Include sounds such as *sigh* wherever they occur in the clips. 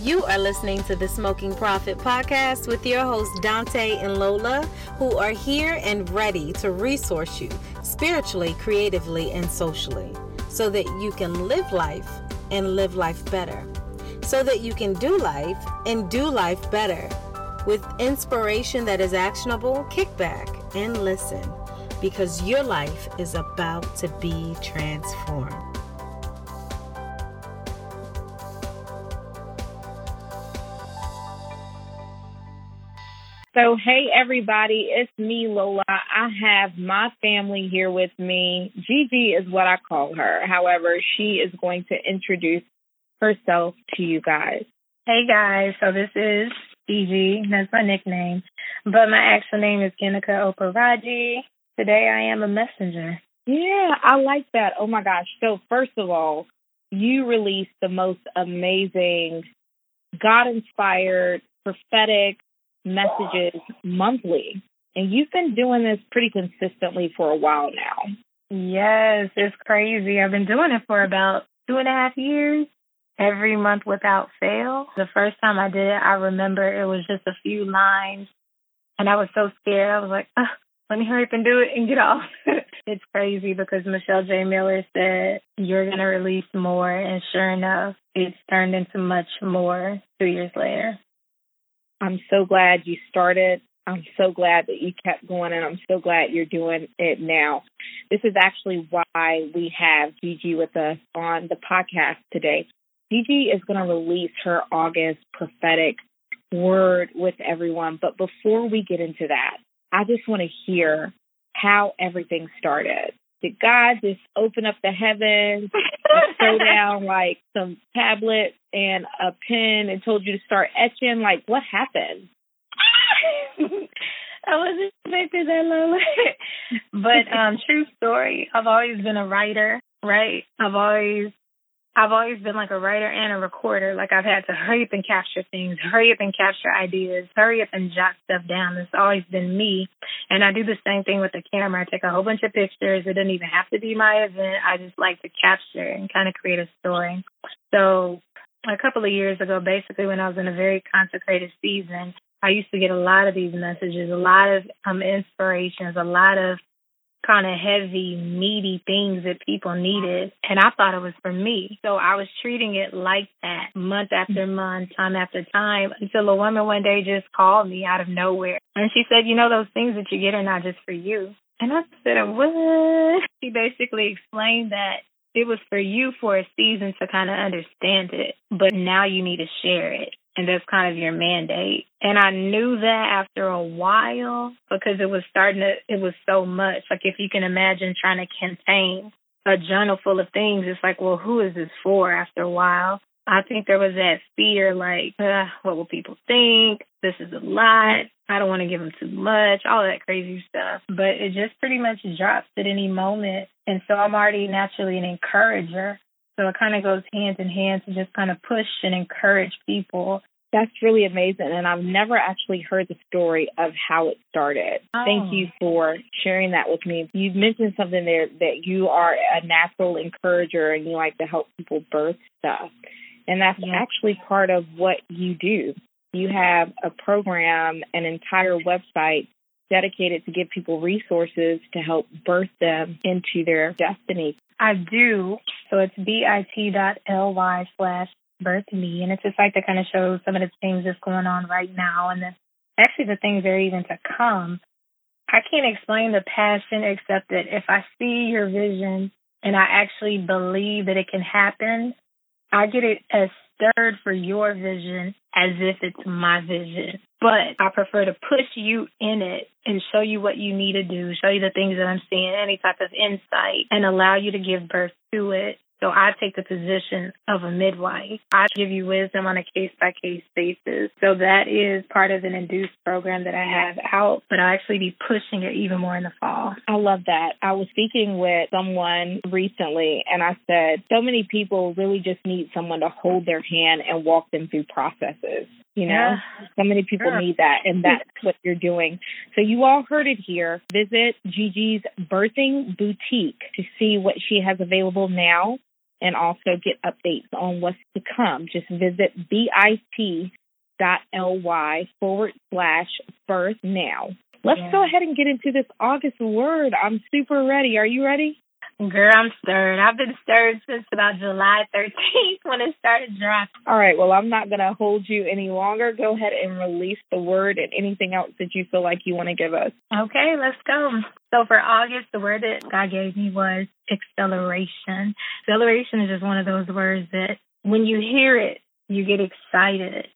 You are listening to the Smoking Prophet podcast with your hosts Dante and Lola, who are here and ready to resource you spiritually, creatively, and socially so that you can live life and live life better. So that you can do life and do life better. With inspiration that is actionable, kick back and listen because your life is about to be transformed. So, hey everybody, it's me, Lola. I have my family here with me. Gigi is what I call her. However, she is going to introduce herself to you guys. Hey guys, so this is Gigi. That's my nickname. But my actual name is Ginika Oparaji. Today I am a messenger. Yeah, I like that. Oh my gosh. So, first of all, you released the most amazing, God inspired, prophetic, messages monthly. And you've been doing this pretty consistently for a while now. Yes, it's crazy. I've been doing it for about two and a half years, every month without fail. The first time I did it, I remember it was just a few lines, and I was so scared. I was like, oh, let me hurry up and do it and get off. *laughs* it's crazy because Michelle J. Miller said, You're going to release more. And sure enough, it's turned into much more two years later. I'm so glad you started. I'm so glad that you kept going, and I'm so glad you're doing it now. This is actually why we have Gigi with us on the podcast today. Gigi is going to release her August prophetic word with everyone. But before we get into that, I just want to hear how everything started. Did God just open up the heavens throw down like some tablets and a pen and told you to start etching? Like, what happened? *laughs* I wasn't expecting that, Lola. *laughs* but um, true story. I've always been a writer, right? I've always I've always been like a writer and a recorder. Like I've had to hurry up and capture things, hurry up and capture ideas, hurry up and jot stuff down. It's always been me. And I do the same thing with the camera. I take a whole bunch of pictures. It doesn't even have to be my event. I just like to capture and kind of create a story. So a couple of years ago, basically when I was in a very consecrated season, I used to get a lot of these messages, a lot of um, inspirations, a lot of kind of heavy, meaty things that people needed. And I thought it was for me. So I was treating it like that month after mm. month, time after time, until a woman one day just called me out of nowhere. And she said, You know, those things that you get are not just for you. And I said, What? She basically explained that it was for you for a season to kind of understand it, but now you need to share it and that's kind of your mandate. And I knew that after a while because it was starting to, it was so much. Like if you can imagine trying to contain a journal full of things, it's like, well, who is this for after a while? I think there was that fear, like, uh, what will people think? This is a lot. I don't want to give them too much, all that crazy stuff. But it just pretty much drops at any moment. And so I'm already naturally an encourager. So it kind of goes hand in hand to just kind of push and encourage people. That's really amazing. And I've never actually heard the story of how it started. Oh. Thank you for sharing that with me. You mentioned something there that you are a natural encourager and you like to help people birth stuff. And that's yes. actually part of what you do. You have a program, an entire website dedicated to give people resources to help birth them into their destiny. I do. So it's bit.ly slash birth me. And it's a site that kind of shows some of the things that's going on right now and then actually the things that are even to come. I can't explain the passion except that if I see your vision and I actually believe that it can happen, I get it as stirred for your vision as if it's my vision. But I prefer to push you in it and show you what you need to do, show you the things that I'm seeing, any type of insight, and allow you to give birth to it so I take the position of a midwife. I give you wisdom on a case by case basis. So that is part of an induced program that I have out, but I'll actually be pushing it even more in the fall. I love that. I was speaking with someone recently and I said, so many people really just need someone to hold their hand and walk them through processes. You know, yeah. so many people sure. need that, and that's *laughs* what you're doing. So, you all heard it here. Visit Gigi's Birthing Boutique to see what she has available now and also get updates on what's to come, just visit bit.ly forward slash birth now. Let's yeah. go ahead and get into this August word. I'm super ready. Are you ready? Girl, I'm stirred. I've been stirred since about July 13th when it started dropping. All right. Well, I'm not going to hold you any longer. Go ahead and release the word and anything else that you feel like you want to give us. Okay, let's go. So for August, the word that God gave me was acceleration. Acceleration is just one of those words that when you hear it, you get excited.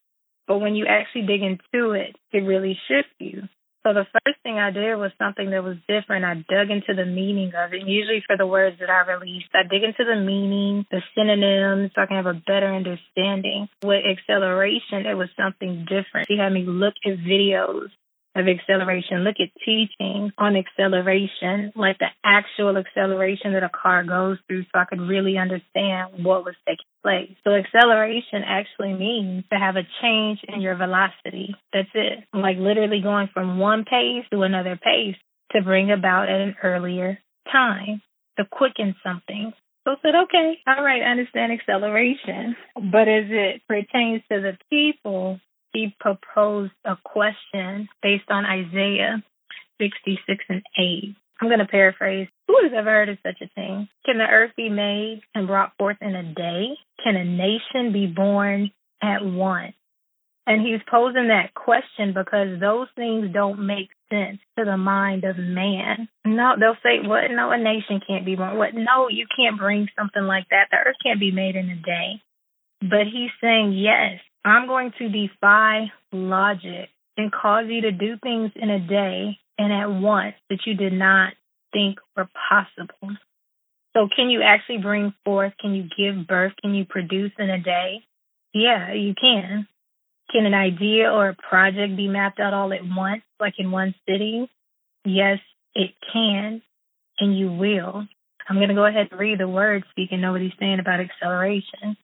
But when you actually dig into it, it really shifts you. So the first thing I did was something that was different. I dug into the meaning of it. And Usually for the words that I released, I dig into the meaning, the synonyms, so I can have a better understanding. With acceleration, it was something different. She had me look at videos of acceleration. Look at teaching on acceleration, like the actual acceleration that a car goes through, so I could really understand what was taking place. So, acceleration actually means to have a change in your velocity. That's it. Like literally going from one pace to another pace to bring about at an earlier time, to quicken something. So I said, okay, all right, I understand acceleration. But as it pertains to the people, he proposed a question based on Isaiah 66 and 8. I'm going to paraphrase. Who has ever heard of such a thing? Can the earth be made and brought forth in a day? Can a nation be born at once? And he's posing that question because those things don't make sense to the mind of man. No, they'll say, what? No, a nation can't be born. What? No, you can't bring something like that. The earth can't be made in a day. But he's saying, yes, I'm going to defy logic and cause you to do things in a day and at once that you did not think were possible. So, can you actually bring forth? Can you give birth? Can you produce in a day? Yeah, you can. Can an idea or a project be mapped out all at once, like in one sitting? Yes, it can, and you will. I'm going to go ahead and read the words you can know what he's saying about acceleration.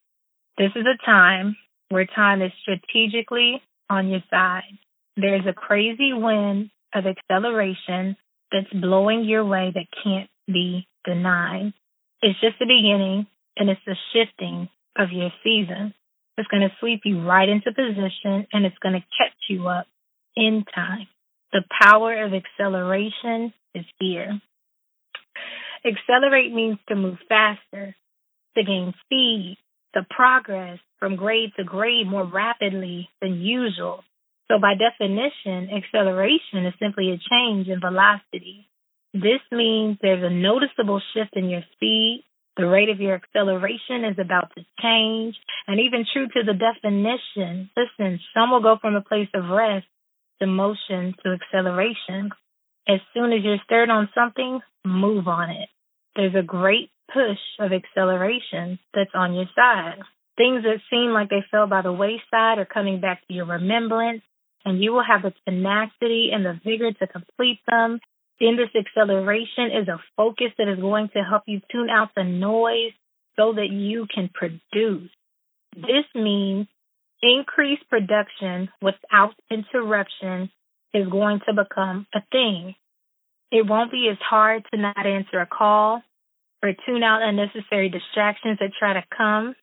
This is a time where time is strategically on your side. There's a crazy wind of acceleration that's blowing your way that can't be denied. It's just the beginning and it's the shifting of your season. It's going to sweep you right into position and it's going to catch you up in time. The power of acceleration is here. Accelerate means to move faster, to gain speed, to progress, from grade to grade more rapidly than usual. So, by definition, acceleration is simply a change in velocity. This means there's a noticeable shift in your speed. The rate of your acceleration is about to change. And even true to the definition, listen, some will go from a place of rest to motion to acceleration. As soon as you're stirred on something, move on it. There's a great push of acceleration that's on your side. Things that seem like they fell by the wayside are coming back to your remembrance, and you will have the tenacity and the vigor to complete them. In this acceleration is a focus that is going to help you tune out the noise so that you can produce. This means increased production without interruption is going to become a thing. It won't be as hard to not answer a call or tune out unnecessary distractions that try to come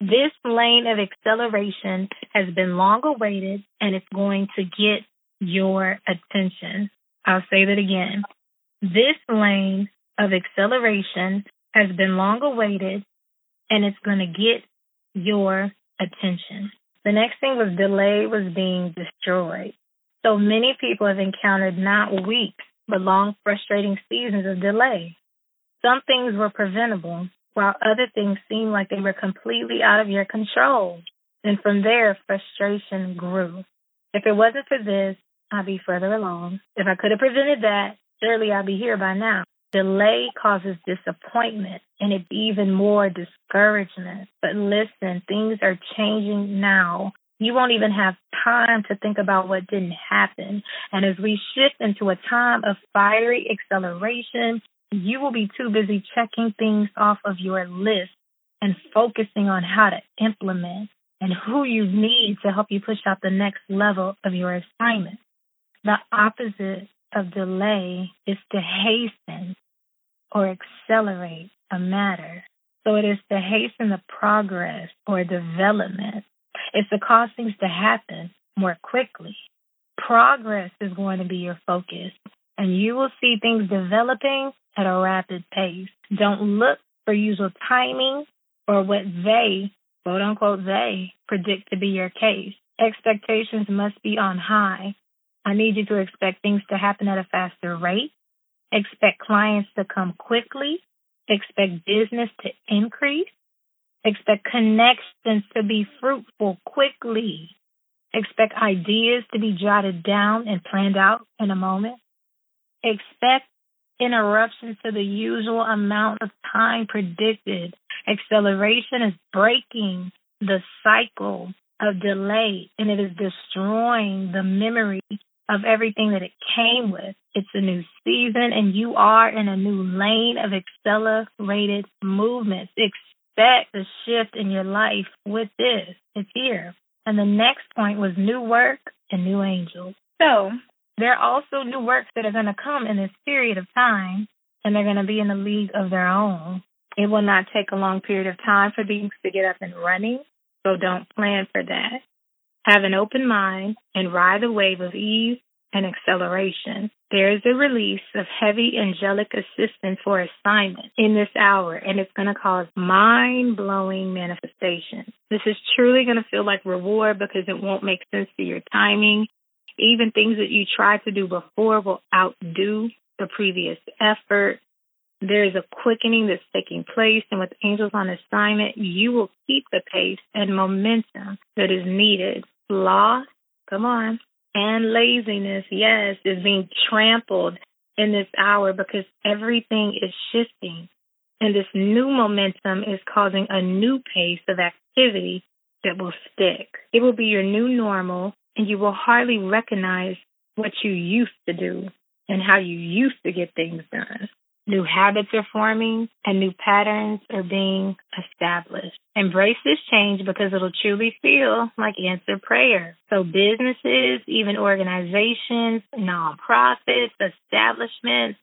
this lane of acceleration has been long awaited and it's going to get your attention. I'll say that again. This lane of acceleration has been long awaited and it's going to get your attention. The next thing was delay was being destroyed. So many people have encountered not weeks, but long, frustrating seasons of delay. Some things were preventable, while other things seemed like they were completely out of your control. And from there, frustration grew. If it wasn't for this, I'd be further along. If I could have prevented that, surely I'd be here by now. Delay causes disappointment and it even more discouragement. But listen, things are changing now. You won't even have time to think about what didn't happen. And as we shift into a time of fiery acceleration, you will be too busy checking things off of your list and focusing on how to implement and who you need to help you push out the next level of your assignment. The opposite of delay is to hasten or accelerate a matter. So it is to hasten the progress or development. It's to cause things to happen more quickly. Progress is going to be your focus, and you will see things developing at a rapid pace. Don't look for usual timing or what they, quote unquote, they predict to be your case. Expectations must be on high. I need you to expect things to happen at a faster rate. Expect clients to come quickly. Expect business to increase. Expect connections to be fruitful quickly. Expect ideas to be jotted down and planned out in a moment. Expect interruptions to the usual amount of time predicted. Acceleration is breaking the cycle of delay and it is destroying the memory of everything that it came with. It's a new season and you are in a new lane of accelerated movements. Expect a shift in your life with this. It's here. And the next point was new work and new angels. So there are also new works that are going to come in this period of time, and they're going to be in a league of their own. It will not take a long period of time for these to get up and running, so don't plan for that. Have an open mind and ride the wave of ease and acceleration. There is a release of heavy angelic assistance for assignment in this hour, and it's going to cause mind blowing manifestation. This is truly going to feel like reward because it won't make sense to your timing. Even things that you tried to do before will outdo the previous effort. There is a quickening that's taking place, and with angels on assignment, you will keep the pace and momentum that is needed. Law, come on, and laziness, yes, is being trampled in this hour because everything is shifting. And this new momentum is causing a new pace of activity that will stick. It will be your new normal, and you will hardly recognize what you used to do and how you used to get things done. New habits are forming and new patterns are being established. Embrace this change because it'll truly feel like answered prayer. So businesses, even organizations, nonprofits, establishments,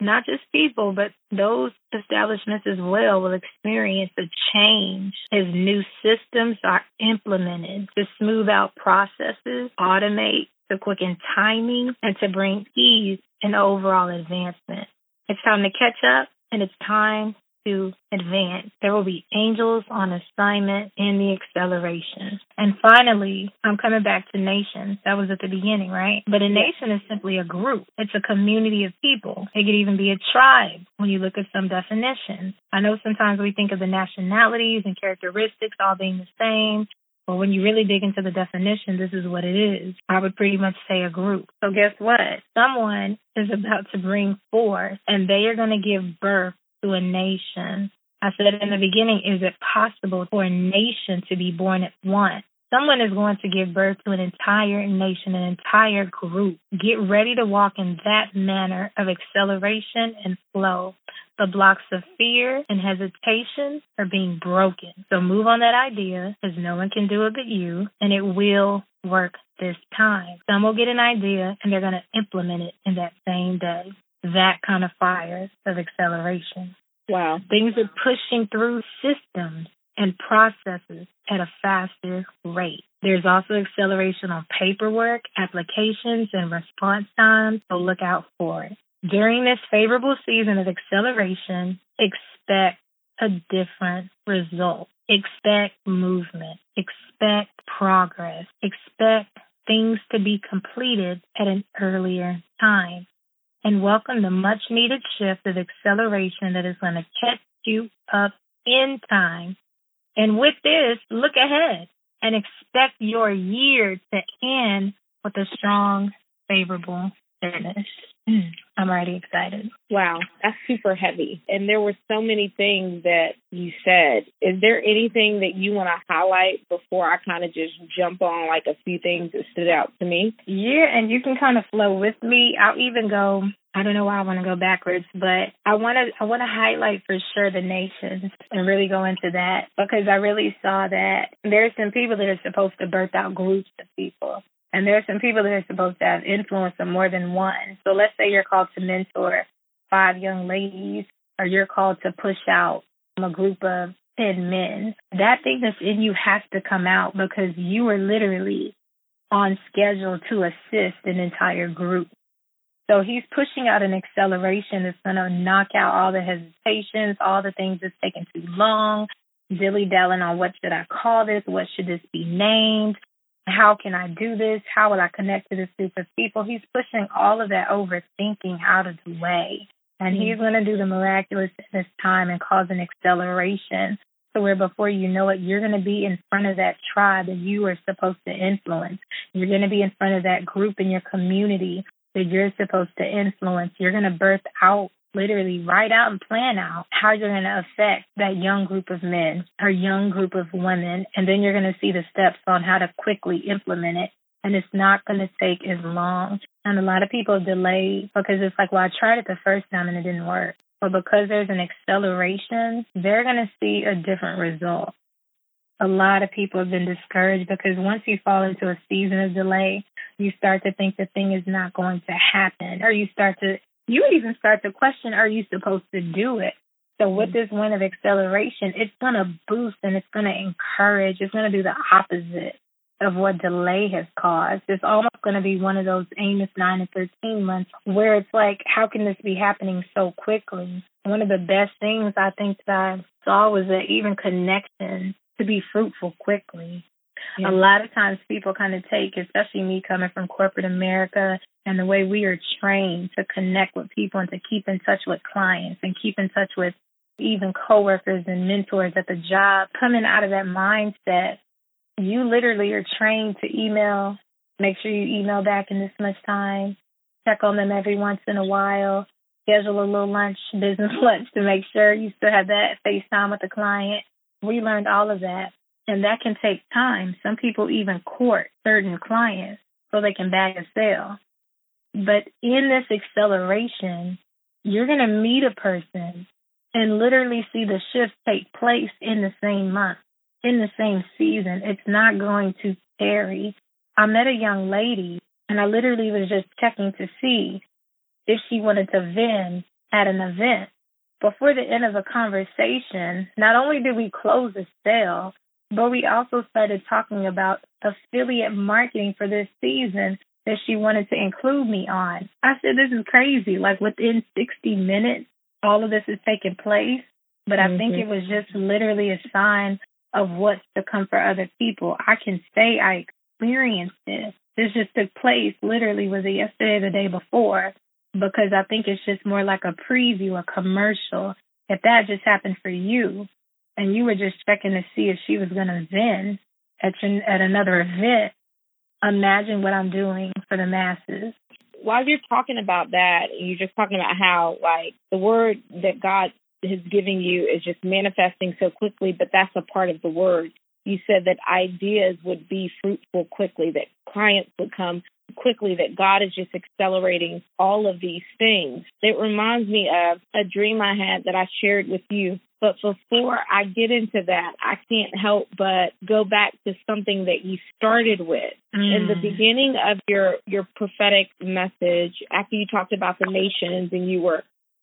not just people, but those establishments as well will experience a change as new systems are implemented to smooth out processes, automate, to quicken timing, and to bring ease and overall advancement. It's time to catch up and it's time to advance. There will be angels on assignment in the acceleration. And finally, I'm coming back to nations. That was at the beginning, right? But a nation is simply a group. It's a community of people. It could even be a tribe when you look at some definitions. I know sometimes we think of the nationalities and characteristics all being the same. But when you really dig into the definition, this is what it is. I would pretty much say a group. So guess what? Someone is about to bring forth and they are going to give birth to a nation. I said in the beginning, is it possible for a nation to be born at once? Someone is going to give birth to an entire nation, an entire group. Get ready to walk in that manner of acceleration and flow. The blocks of fear and hesitation are being broken. So move on that idea because no one can do it but you, and it will work this time. Some will get an idea and they're going to implement it in that same day. That kind of fire of acceleration. Wow. Things are pushing through systems and processes at a faster rate. There's also acceleration on paperwork, applications, and response times, so look out for it. During this favorable season of acceleration, expect a different result. Expect movement. Expect progress. Expect things to be completed at an earlier time. And welcome the much needed shift of acceleration that is going to catch you up in time. And with this, look ahead and expect your year to end with a strong, favorable finish. Mm, I'm already excited. Wow, that's super heavy. And there were so many things that you said. Is there anything that you want to highlight before I kind of just jump on like a few things that stood out to me? Yeah, and you can kind of flow with me. I'll even go I don't know why I want to go backwards, but I want to I want to highlight for sure the nations and really go into that because I really saw that there's some people that are supposed to birth out groups of people. And there are some people that are supposed to have influence of more than one. So let's say you're called to mentor five young ladies, or you're called to push out a group of 10 men. That thing that's in you has to come out because you are literally on schedule to assist an entire group. So he's pushing out an acceleration that's going to knock out all the hesitations, all the things that's taking too long, dilly dallying on what should I call this, what should this be named, how can I do this, how will I connect to this group of people. He's pushing all of that overthinking out of the way. And mm-hmm. he's going to do the miraculous in this time and cause an acceleration so where before you know it, you're going to be in front of that tribe that you are supposed to influence. You're going to be in front of that group in your community that you're supposed to influence. You're going to birth out, literally write out and plan out how you're going to affect that young group of men or young group of women. And then you're going to see the steps on how to quickly implement it. And it's not going to take as long. And a lot of people delay because it's like, well, I tried it the first time and it didn't work. But because there's an acceleration, they're going to see a different result. A lot of people have been discouraged because once you fall into a season of delay, you start to think the thing is not going to happen, or you start to, you even start to question, are you supposed to do it? So with mm. this wind of acceleration, it's going to boost and it's going to encourage. It's going to do the opposite of what delay has caused. It's almost going to be one of those Amos 9 and 13 months where it's like, how can this be happening so quickly? One of the best things I think that I saw was that even connection to be fruitful quickly. Yeah. A lot of times people kind of take, especially me coming from corporate America and the way we are trained to connect with people and to keep in touch with clients and keep in touch with even coworkers and mentors at the job, coming out of that mindset you literally are trained to email, make sure you email back in this much time, check on them every once in a while, schedule a little lunch, business *laughs* lunch to make sure you still have that FaceTime with the client. We learned all of that. And that can take time. Some people even court certain clients so they can bag a sale. But in this acceleration, you're going to meet a person and literally see the shift take place in the same month in the same season. It's not going to tarry. I met a young lady and I literally was just checking to see if she wanted to vend at an event. Before the end of the conversation, not only did we close the sale, but we also started talking about affiliate marketing for this season that she wanted to include me on. I said, This is crazy. Like within 60 minutes, all of this is taking place. But I mm-hmm. think it was just literally a sign of what's to come for other people. I can say I experienced this. This just took place literally was it yesterday or the day before because I think it's just more like a preview, a commercial. If that just happened for you and you were just checking to see if she was going to vend at, at another event, imagine what I'm doing for the masses. While you're talking about that, you're just talking about how, like, the word that God is giving you is just manifesting so quickly, but that's a part of the word. You said that ideas would be fruitful quickly, that clients would come quickly, that God is just accelerating all of these things. It reminds me of a dream I had that I shared with you. But before I get into that, I can't help but go back to something that you started with. Mm. In the mm. beginning of your your prophetic message, after you talked about the nations and you were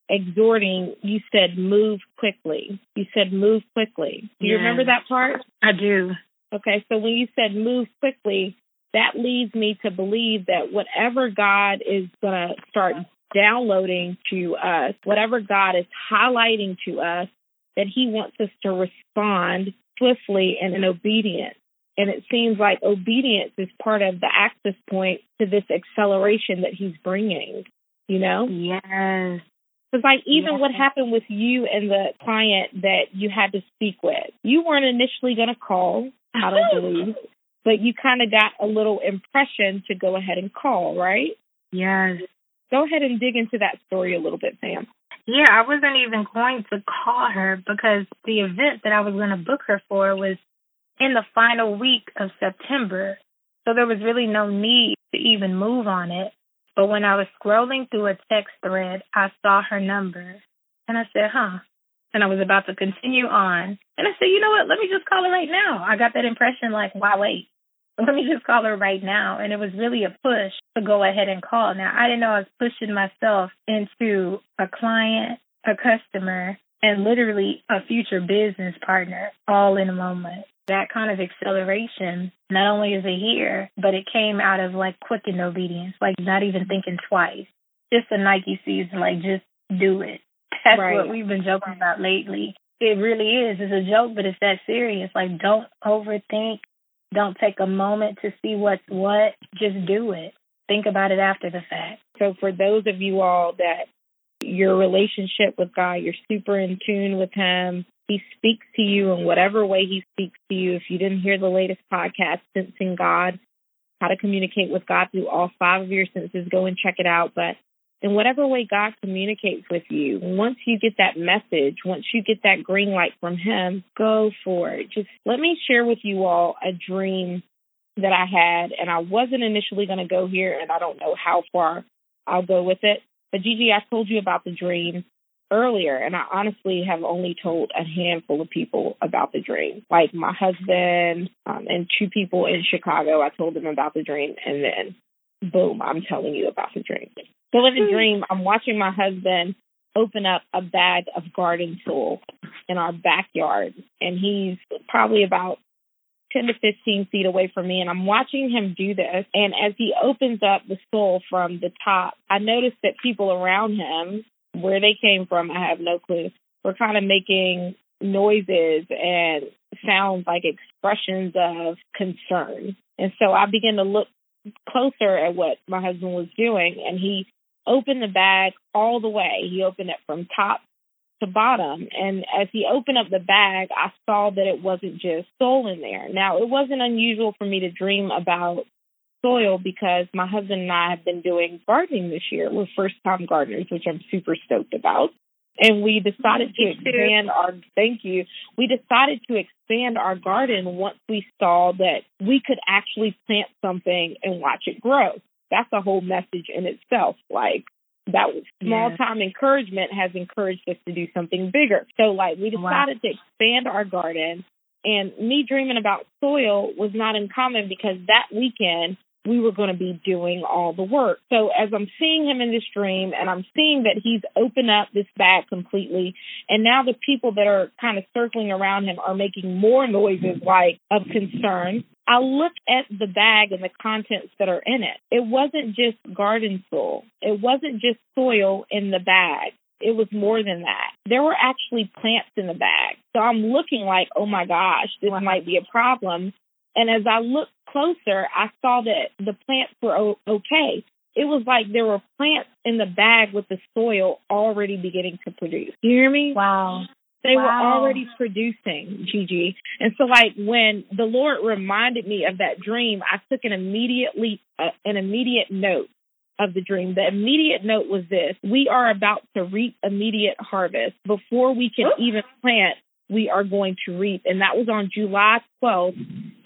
exhorting, you said move quickly. You said move quickly. Do you remember that part? I do. Okay, so when you said move quickly, that leads me to believe that whatever God is going to start downloading to us, whatever God is highlighting to us, that He wants us to respond swiftly and in obedience. And it seems like obedience is part of the access point to this acceleration that He's bringing, you know? Yes. Because like even yeah. what happened with you and the client that you had to speak with, you weren't initially going to call, I don't *laughs* believe, but you kind of got a little impression to go ahead and call, right? Yes. Go ahead and dig into that story a little bit, Sam. Yeah, I wasn't even going to call her because the event that I was going to book her for was in the final week of September. So there was really no need to even move on it. But when I was scrolling through a text thread, I saw her number and I said, huh. And I was about to continue on. And I said, you know what? Let me just call her right now. I got that impression like, why wait? *laughs* Let me just call her right now. And it was really a push to go ahead and call. Now, I didn't know I was pushing myself into a client, a customer, and literally a future business partner all in a moment. That kind of acceleration, not only is it here, but it came out of like quickened obedience, like not even thinking twice. Just a Nike season, like just do it. That's right. what we've been joking about lately. It really is. It's a joke, but it's that serious. Like don't overthink. Don't take a moment to see what's what. Just do it. Think about it after the fact. So for those of you all that your relationship with God, you're super in tune with Him. He speaks to you in whatever way He speaks to you. If you didn't hear the latest podcast, Sensing God, how to communicate with God through all five of your senses, go and check it out. But in whatever way God communicates with you, once you get that message, once you get that green light from Him, go for it. Just let me share with you all a dream that I had, and I wasn't initially going to go here, and I don't know how far I'll go with it. But Gigi, I told you about the dream earlier, and I honestly have only told a handful of people about the dream. Like my husband um, and two people in Chicago, I told them about the dream, and then boom, I'm telling you about the dream. So in the hmm. dream, I'm watching my husband open up a bag of garden soil in our backyard, and he's probably about 10 to 15 feet away from me and I'm watching him do this. And as he opens up the soil from the top, I notice that people around him, where they came from, I have no clue, were kind of making noises and sounds like expressions of concern. And so I began to look closer at what my husband was doing and he opened the bag all the way. He opened it from top to bottom. And as he opened up the bag, I saw that it wasn't just soil in there. Now, it wasn't unusual for me to dream about soil because my husband and I have been doing gardening this year. We're first time gardeners, which I'm super stoked about. And we decided to expand our, thank you. We decided to expand our garden once we saw that we could actually plant something and watch it grow. That's a whole message in itself. Like, that small time encouragement has encouraged us to do something bigger. So like we decided wow. to expand our garden and me dreaming about soil was not uncommon because that weekend we were going to be doing all the work. So as I'm seeing him in this dream and I'm seeing that he's opened up this bag completely and now the people that are kind of circling around him are making more noises like of concern I looked at the bag and the contents that are in it. It wasn't just garden soil. It wasn't just soil in the bag. It was more than that. There were actually plants in the bag. So I'm looking like, oh my gosh, this might be a problem. And as I looked closer, I saw that the plants were okay. It was like there were plants in the bag with the soil already beginning to produce. You hear me? Wow. They wow. were already producing, Gigi. And so, like, when the Lord reminded me of that dream, I took an immediately uh, an immediate note of the dream. The immediate note was this: we are about to reap immediate harvest before we can even plant we are going to reap. And that was on July 12th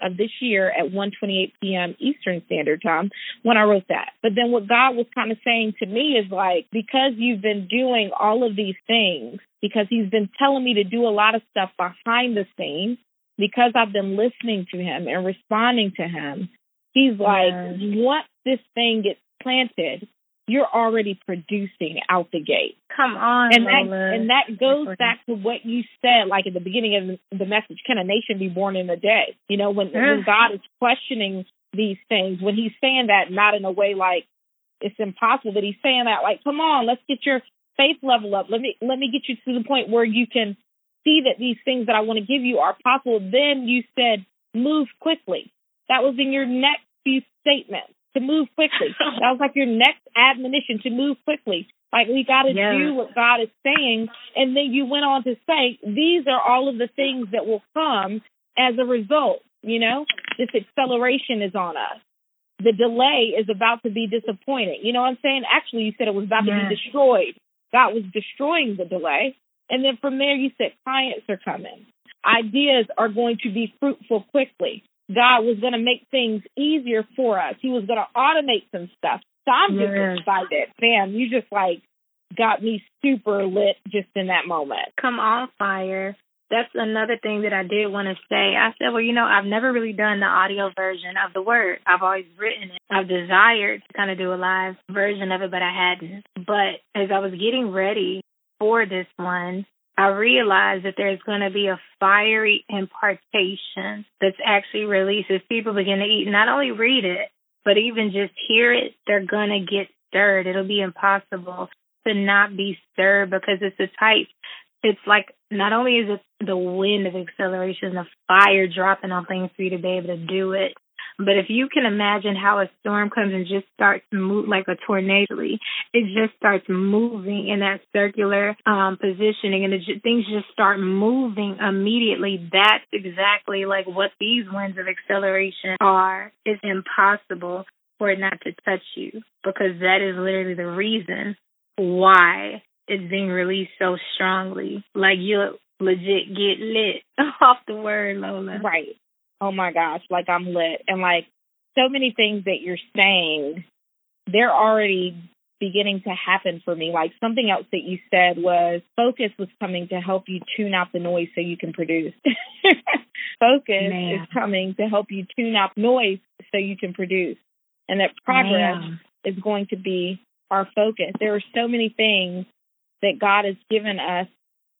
of this year at 1:28 p.m. Eastern Standard Time when I wrote that. But then what God was kind of saying to me is like, because you've been doing all of these things, because He's been telling me to do a lot of stuff behind the scenes, because I've been listening to Him and responding to Him, He's like, yes. once this thing gets planted, you're already producing out the gate. Come on, and that and that goes back to what you said, like at the beginning of the message. Can a nation be born in a day? You know, when when God is questioning these things, when He's saying that, not in a way like it's impossible, but He's saying that like, come on, let's get your faith level up. Let me let me get you to the point where you can see that these things that I want to give you are possible. Then you said, move quickly. That was in your next few statements to move quickly. that was like your next admonition to move quickly. Like we got to yeah. do what God is saying. And then you went on to say, these are all of the things that will come as a result. You know, this acceleration is on us. The delay is about to be disappointing. You know what I'm saying? Actually, you said it was about to be destroyed. God was destroying the delay. And then from there, you said clients are coming. Ideas are going to be fruitful quickly. God was going to make things easier for us. He was going to automate some stuff. So I'm just excited. Man, you just like got me super lit just in that moment. Come on, fire. That's another thing that I did want to say. I said, well, you know, I've never really done the audio version of the word. I've always written it. I've desired to kind of do a live version of it, but I hadn't. But as I was getting ready for this one, I realize that there's going to be a fiery impartation that's actually released as people begin to eat. Not only read it, but even just hear it, they're going to get stirred. It'll be impossible to not be stirred because it's the type, it's like not only is it the wind of acceleration, the fire dropping on things for you to be able to do it, but if you can imagine how a storm comes and just starts to move like a tornado, it just starts moving in that circular um, positioning and it, things just start moving immediately. That's exactly like what these winds of acceleration are. It's impossible for it not to touch you because that is literally the reason why it's being released so strongly. Like you legit get lit *laughs* off the word, Lola. Right oh my gosh, like I'm lit. And like so many things that you're saying, they're already beginning to happen for me. Like something else that you said was focus was coming to help you tune out the noise so you can produce. *laughs* focus Man. is coming to help you tune out noise so you can produce. And that progress Man. is going to be our focus. There are so many things that God has given us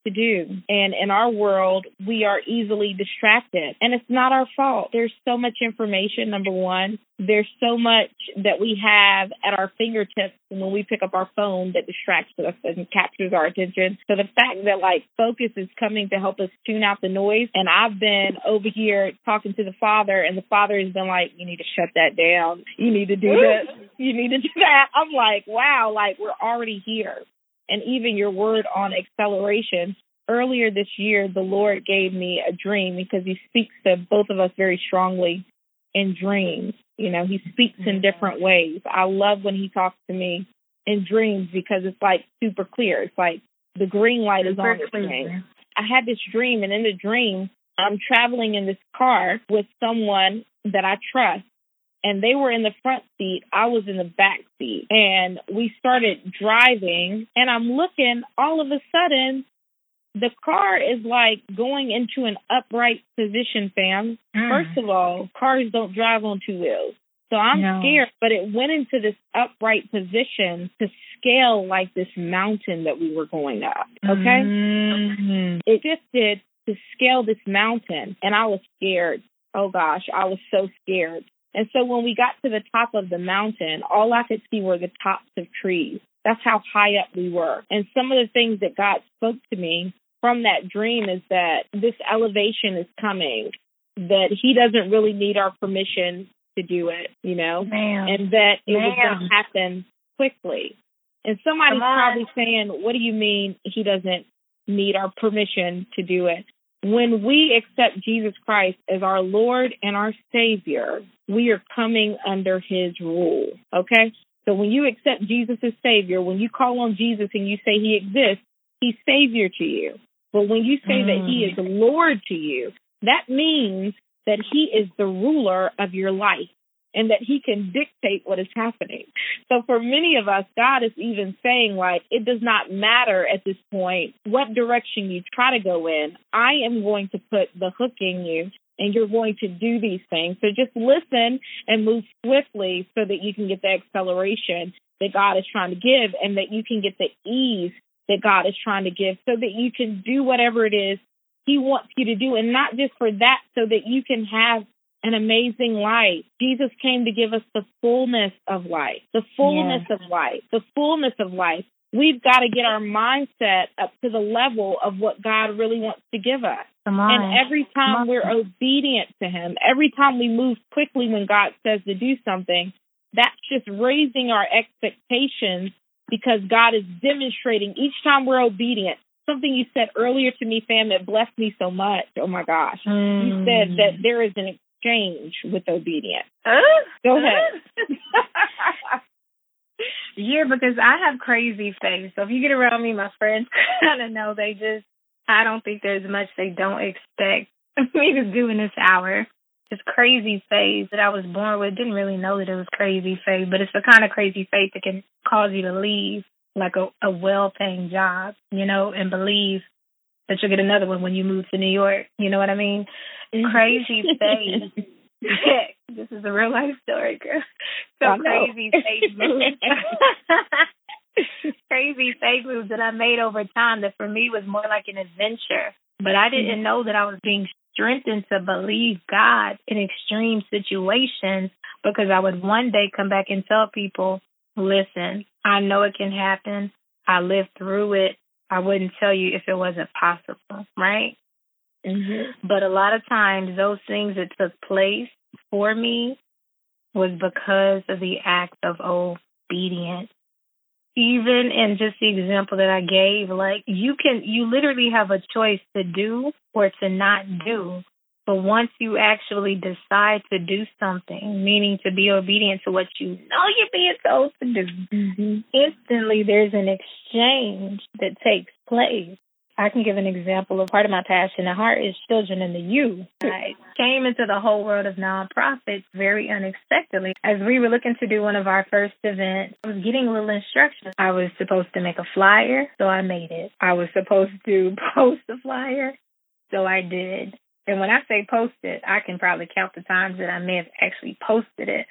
to do. And in our world, we are easily distracted. And it's not our fault. There's so much information, number one. There's so much that we have at our fingertips and when we pick up our phone that distracts us and captures our attention. So the fact that like focus is coming to help us tune out the noise. And I've been over here talking to the father and the father has been like, you need to shut that down. You need to do this. You need to do that. I'm like, wow, like we're already here and even your word on acceleration. Earlier this year, the Lord gave me a dream because He speaks to both of us very strongly in dreams. You know, He speaks in different ways. I love when He talks to me in dreams because it's like super clear. It's like the green light is on the screen. I had this dream, and in the dream, I'm traveling in this car with someone that I trust and they were in the front seat. I was in the back seat. And we started driving, and I'm looking, all of a sudden, the car is like going into an upright position, fam. Mm. First of all, cars don't drive on two wheels. So I'm no. scared, but it went into this upright position to scale like this mountain that we were going up. Okay. Mm-hmm. It shifted to scale this mountain, and I was scared. Oh gosh, I was so scared. And so when we got to the top of the mountain, all I could see were the tops of trees. That's how high up we were. And some of the things that God spoke to me from that dream is that this elevation is coming, that He doesn't really need our permission to do it, you know, and that it was going to happen quickly. And somebody's probably saying, What do you mean He doesn't need our permission to do it? When we accept Jesus Christ as our Lord and our Savior, we are coming under His rule. Okay? So when you accept Jesus as Savior, when you call on Jesus and you say He exists, He's Savior to you. But when you say mm. that He is mm. Lord to you, that means that He is the ruler of your life and that he can dictate what is happening. So for many of us, God is even saying like, it does not matter at this point what direction you try to go in. I am going to put the hook in you and you're going to do these things. So just listen and move swiftly so that you can get the acceleration that God is trying to give and that you can get the ease that God is trying to give so that you can do whatever it is he wants you to do and not just for that so that you can have an amazing life. Jesus came to give us the fullness of life, the fullness of life, the fullness of life. We've got to get our mindset up to the level of what God really wants to give us. And every time we're obedient to Him, every time we move quickly when God says to do something, that's just raising our expectations because God is demonstrating each time we're obedient. Something you said earlier to me, fam, it blessed me so much. Oh my gosh. Mm. You said that there is an exchange with obedience. Uh, Go ahead. *laughs* yeah, because I have crazy faith. So if you get around me, my friends *laughs* kind of know they just, I don't think there's much they don't expect *laughs* me to do in this hour. It's crazy faith that I was born with. Didn't really know that it was crazy faith, but it's the kind of crazy faith that can cause you to leave like a, a well paying job, you know, and believe that you'll get another one when you move to New York. You know what I mean? Mm-hmm. Crazy faith. *laughs* this is a real life story, girl. So crazy faith moves. *laughs* *laughs* crazy fake moves that I made over time that for me was more like an adventure. But I didn't mm-hmm. know that I was being strengthened to believe God in extreme situations because I would one day come back and tell people, listen, I know it can happen. I lived through it. I wouldn't tell you if it wasn't possible, right? Mm-hmm. But a lot of times, those things that took place for me was because of the act of obedience. Even in just the example that I gave, like you can, you literally have a choice to do or to not do. But once you actually decide to do something, meaning to be obedient to what you know you're being told to do, mm-hmm. instantly there's an exchange that takes place. I can give an example of part of my passion at heart is children and the youth. I came into the whole world of nonprofits very unexpectedly. As we were looking to do one of our first events, I was getting little instructions. I was supposed to make a flyer, so I made it. I was supposed to *laughs* post a flyer, so I did. And when I say post it, I can probably count the times that I may have actually posted it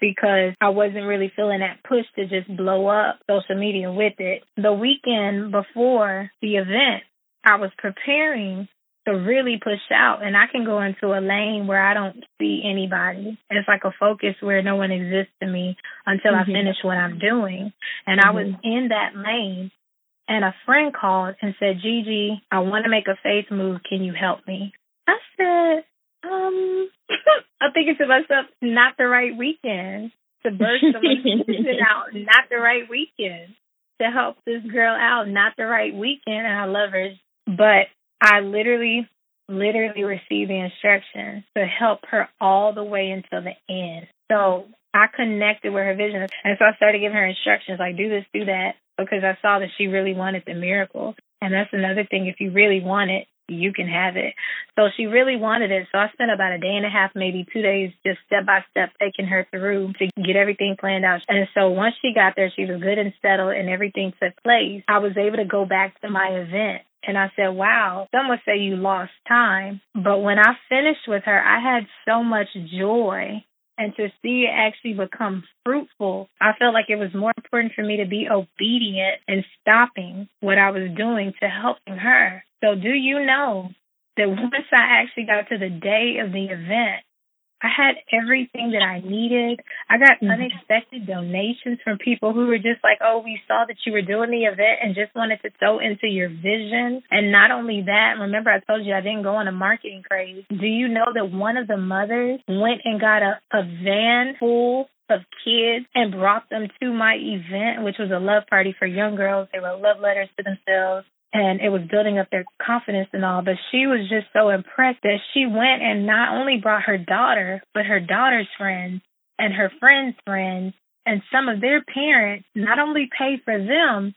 because I wasn't really feeling that push to just blow up social media with it. The weekend before the event, I was preparing to really push out and I can go into a lane where I don't see anybody. It's like a focus where no one exists to me until mm-hmm. I finish what I'm doing. And mm-hmm. I was mm-hmm. in that lane and a friend called and said, Gigi, I want to make a faith move. Can you help me? I said, um, *laughs* I'm thinking to myself, not the right weekend to burst the out, not the right weekend to help this girl out, not the right weekend. And I love her, but I literally, literally received the instructions to help her all the way until the end. So I connected with her vision. And so I started giving her instructions like, do this, do that, because I saw that she really wanted the miracle. And that's another thing. If you really want it, you can have it. So she really wanted it. So I spent about a day and a half, maybe two days, just step by step taking her through to get everything planned out. And so once she got there, she was good and settled and everything took place. I was able to go back to my event. And I said, wow, some would say you lost time. But when I finished with her, I had so much joy and to see it actually become fruitful, I felt like it was more important for me to be obedient and stopping what I was doing to helping her. So, do you know that once I actually got to the day of the event, I had everything that I needed. I got mm-hmm. unexpected donations from people who were just like, oh, we saw that you were doing the event and just wanted to sow into your vision. And not only that, remember I told you I didn't go on a marketing craze. Do you know that one of the mothers went and got a, a van full of kids and brought them to my event, which was a love party for young girls. They wrote love letters to themselves and it was building up their confidence and all. But she was just so impressed that she went and not only brought her daughter, but her daughter's friends and her friends' friends and some of their parents not only paid for them,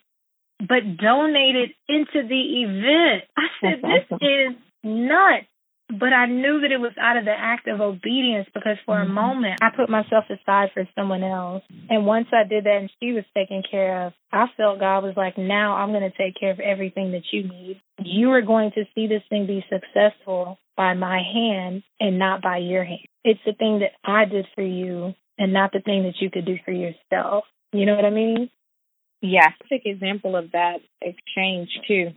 but donated into the event. I said, That's this awesome. is nuts. But I knew that it was out of the act of obedience because for mm-hmm. a moment I put myself aside for someone else. And once I did that and she was taken care of, I felt God was like, now I'm going to take care of everything that you need. You are going to see this thing be successful by my hand and not by your hand. It's the thing that I did for you and not the thing that you could do for yourself. You know what I mean? Yeah, Take example of that exchange too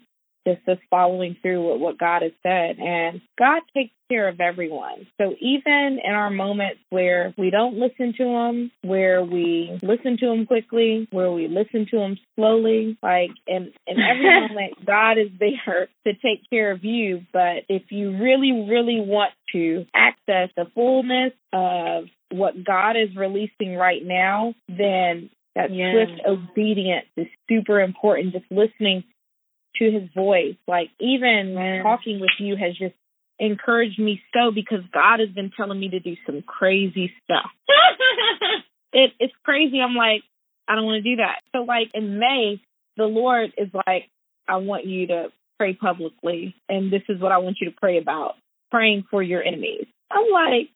just us following through with what God has said. And God takes care of everyone. So even in our moments where we don't listen to Him, where we listen to Him quickly, where we listen to Him slowly, like in, in every *laughs* moment, God is there to take care of you. But if you really, really want to access the fullness of what God is releasing right now, then that yeah. swift obedience is super important. Just listening to his voice. Like even talking with you has just encouraged me so because God has been telling me to do some crazy stuff. *laughs* it, it's crazy. I'm like, I don't want to do that. So like in May, the Lord is like, I want you to pray publicly, and this is what I want you to pray about: praying for your enemies. I'm like,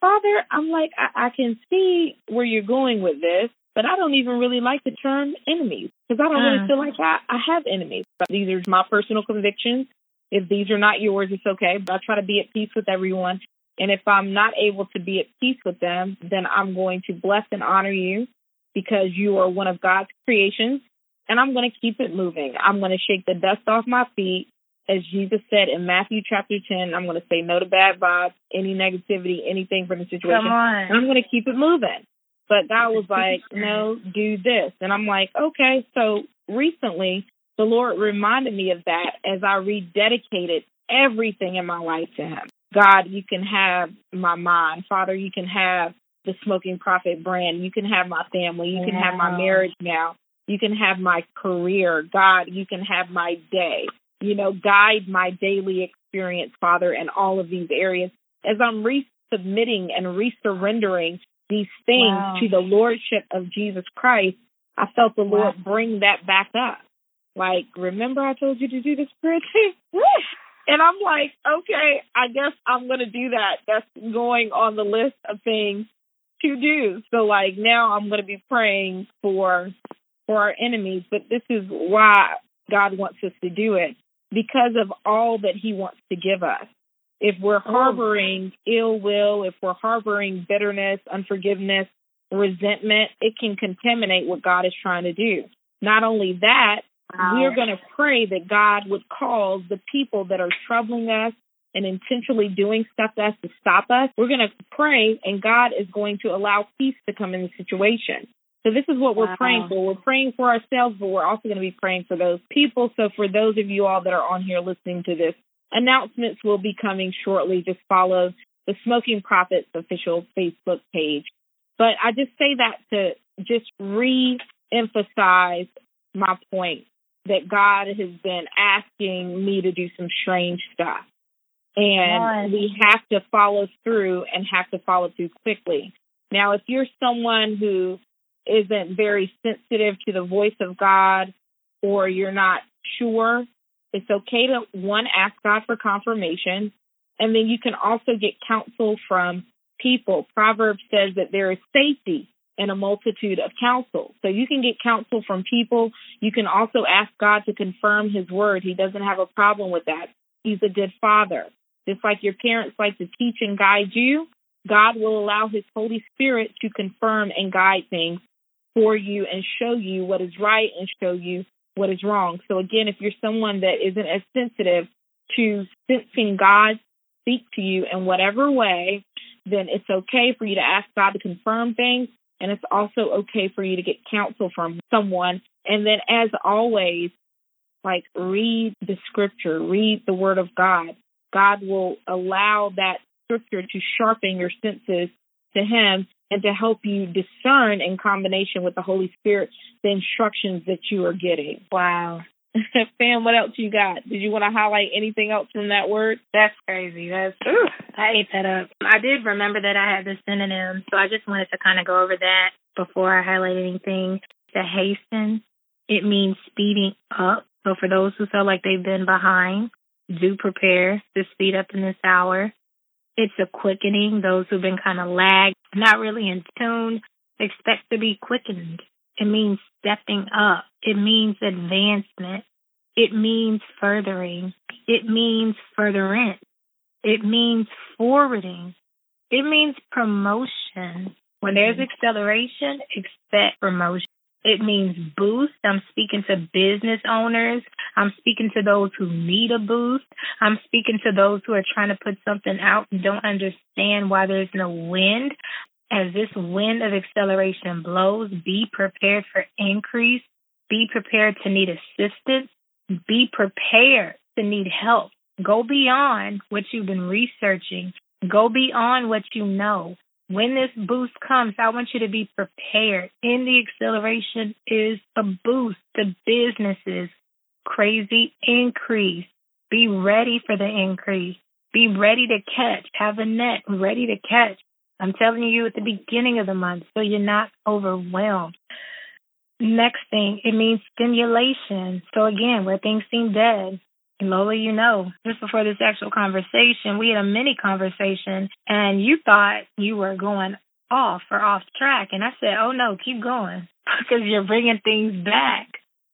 Father, I'm like, I, I can see where you're going with this. But I don't even really like the term enemies because I don't really mm. feel like I, I have enemies. But these are my personal convictions. If these are not yours, it's okay. But I try to be at peace with everyone. And if I'm not able to be at peace with them, then I'm going to bless and honor you because you are one of God's creations and I'm going to keep it moving. I'm going to shake the dust off my feet. As Jesus said in Matthew chapter 10, I'm going to say no to bad vibes, any negativity, anything from the situation. And I'm going to keep it moving. But God was *laughs* like, no, do this. And I'm like, okay. So recently, the Lord reminded me of that as I rededicated everything in my life to Him. God, you can have my mind. Father, you can have the Smoking Prophet brand. You can have my family. You can have my marriage now. You can have my career. God, you can have my day. You know, guide my daily experience, Father, in all of these areas. As I'm resubmitting and resurrendering these things wow. to the Lordship of Jesus Christ, I felt the wow. Lord bring that back up. Like, remember I told you to do this prayer thing? *laughs* and I'm like, okay, I guess I'm going to do that. That's going on the list of things to do. So like now I'm going to be praying for for our enemies, but this is why God wants us to do it because of all that he wants to give us. If we're oh. harboring ill will, if we're harboring bitterness, unforgiveness, resentment, it can contaminate what God is trying to do. Not only that, wow. we're going to pray that God would cause the people that are troubling us and intentionally doing stuff to us to stop us, we're going to pray and God is going to allow peace to come in the situation. So this is what we're wow. praying for. We're praying for ourselves, but we're also going to be praying for those people. So for those of you all that are on here listening to this, announcements will be coming shortly. Just follow the Smoking Prophets official Facebook page. But I just say that to just re-emphasize my point that God has been asking me to do some strange stuff. And we have to follow through and have to follow through quickly. Now, if you're someone who isn't very sensitive to the voice of God or you're not sure, it's okay to one, ask God for confirmation. And then you can also get counsel from people. Proverbs says that there is safety in a multitude of counsel. So you can get counsel from people. You can also ask God to confirm his word. He doesn't have a problem with that. He's a good father. Just like your parents like to teach and guide you, God will allow His Holy Spirit to confirm and guide things for you and show you what is right and show you what is wrong. So, again, if you're someone that isn't as sensitive to sensing God speak to you in whatever way, then it's okay for you to ask God to confirm things. And it's also okay for you to get counsel from someone. And then, as always, like read the scripture, read the word of God. God will allow that scripture to sharpen your senses to Him and to help you discern in combination with the Holy Spirit the instructions that you are getting. Wow. *laughs* Fam, what else you got? Did you want to highlight anything else from that word? That's crazy. That's ooh, I ate that up. I did remember that I had the synonym, so I just wanted to kind of go over that before I highlight anything. The hasten, it means speeding up. So for those who feel like they've been behind, do prepare to speed up in this hour. It's a quickening. Those who've been kind of lagged, not really in tune, expect to be quickened. It means stepping up. It means advancement. It means furthering. It means furtherance. It means forwarding. It means promotion. When there's mm-hmm. acceleration, expect promotion. It means boost. I'm speaking to business owners. I'm speaking to those who need a boost. I'm speaking to those who are trying to put something out and don't understand why there's no wind. As this wind of acceleration blows, be prepared for increase. Be prepared to need assistance. Be prepared to need help. Go beyond what you've been researching. Go beyond what you know when this boost comes, I want you to be prepared. In the acceleration is a boost to businesses, crazy increase. Be ready for the increase. Be ready to catch. Have a net ready to catch. I'm telling you at the beginning of the month so you're not overwhelmed. Next thing, it means stimulation. So again, where things seem dead, Lola, you know, just before this actual conversation, we had a mini conversation and you thought you were going off or off track. And I said, oh no, keep going *laughs* because you're bringing things back.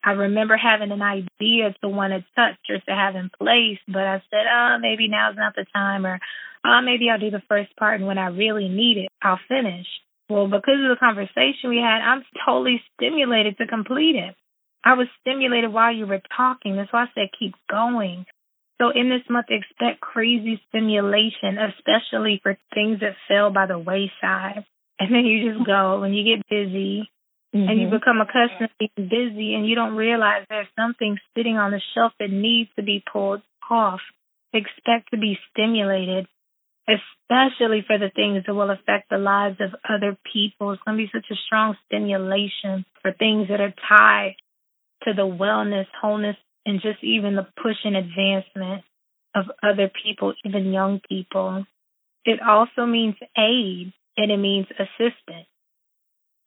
I remember having an idea to want to touch or to have in place, but I said, oh, maybe now's not the time or oh, maybe I'll do the first part and when I really need it, I'll finish. Well, because of the conversation we had, I'm totally stimulated to complete it. I was stimulated while you were talking. That's why I said keep going. So in this month, expect crazy stimulation, especially for things that fell by the wayside. And then you just go and you get busy mm-hmm. and you mm-hmm. become accustomed to being busy and you don't realize there's something sitting on the shelf that needs to be pulled off. Expect to be stimulated, especially for the things that will affect the lives of other people. It's going to be such a strong stimulation for things that are tied to the wellness, wholeness, and just even the push and advancement of other people, even young people. It also means aid and it means assistance.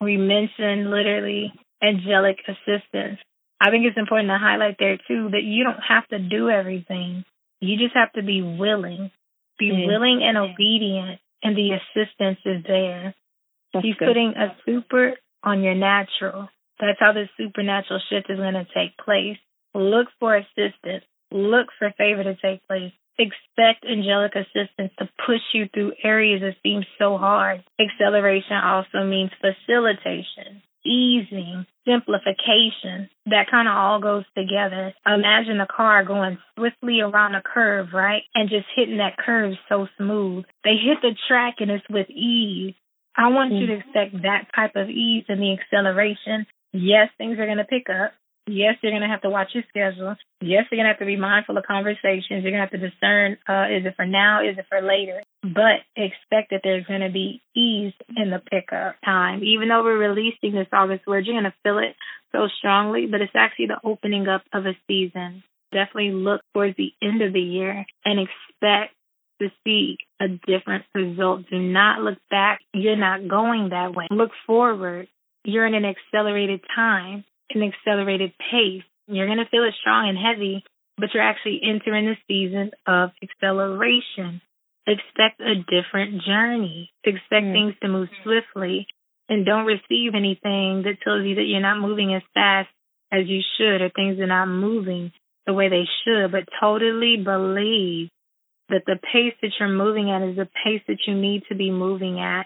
We mentioned literally angelic assistance. I think it's important to highlight there too that you don't have to do everything. You just have to be willing. Be mm. willing and obedient and the assistance is there. That's He's good. putting a super on your natural. That's how this supernatural shift is going to take place. Look for assistance. Look for favor to take place. Expect angelic assistance to push you through areas that seem so hard. Acceleration also means facilitation, easing, simplification. That kind of all goes together. Imagine a car going swiftly around a curve, right? And just hitting that curve so smooth. They hit the track and it's with ease. I want mm-hmm. you to mm. expect that type of ease in the acceleration. Yes, things are going to pick up. Yes, you're going to have to watch your schedule. Yes, you're going to have to be mindful of conversations. You're going to have to discern uh, is it for now, is it for later? But expect that there's going to be ease in the pickup time. Even though we're releasing this August word, you're going to feel it so strongly, but it's actually the opening up of a season. Definitely look towards the end of the year and expect to see a different result. Do not look back. You're not going that way. Look forward. You're in an accelerated time an accelerated pace. You're going to feel it strong and heavy, but you're actually entering the season of acceleration. Expect a different journey. Expect mm. things to move swiftly and don't receive anything that tells you that you're not moving as fast as you should or things are not moving the way they should, but totally believe that the pace that you're moving at is the pace that you need to be moving at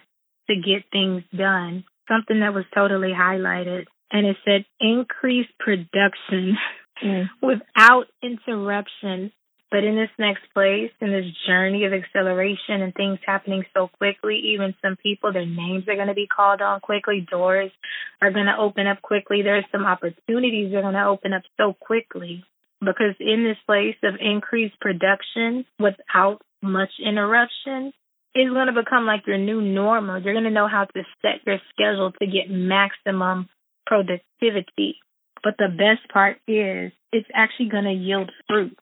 to get things done. Something that was totally highlighted and it said increase production mm. *laughs* without interruption. But in this next place, in this journey of acceleration and things happening so quickly, even some people, their names are going to be called on quickly. Doors are going to open up quickly. There's some opportunities that are going to open up so quickly because in this place of increased production without much interruption, is going to become like your new normal. You're going to know how to set your schedule to get maximum productivity. But the best part is it's actually going to yield fruit.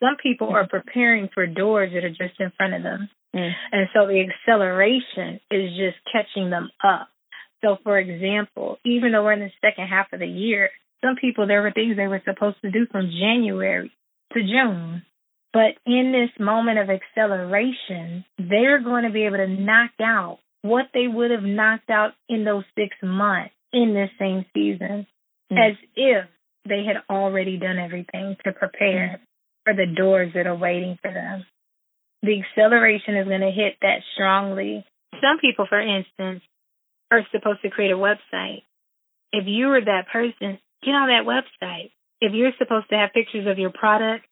Some people are preparing for doors that are just in front of them. Mm. And so the acceleration is just catching them up. So, for example, even though we're in the second half of the year, some people, there were things they were supposed to do from January to June. But in this moment of acceleration, they're going to be able to knock out what they would have knocked out in those six months in this same season mm. as if they had already done everything to prepare mm. for the doors that are waiting for them. The acceleration is going to hit that strongly. Some people, for instance, are supposed to create a website. If you were that person, get on that website. If you're supposed to have pictures of your product,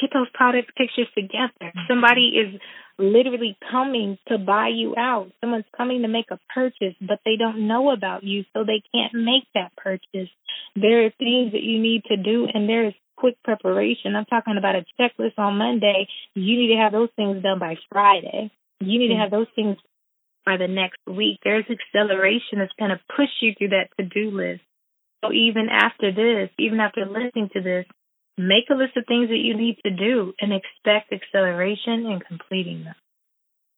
get those product pictures together. Mm-hmm. Somebody is literally coming to buy you out. Someone's coming to make a purchase, but they don't know about you, so they can't make that purchase. There are things that you need to do, and there is quick preparation. I'm talking about a checklist on Monday. You need to have those things done by Friday. You need to have those things by the next week. There's acceleration that's going to push you through that to do list. So even after this, even after listening to this, Make a list of things that you need to do and expect acceleration in completing them.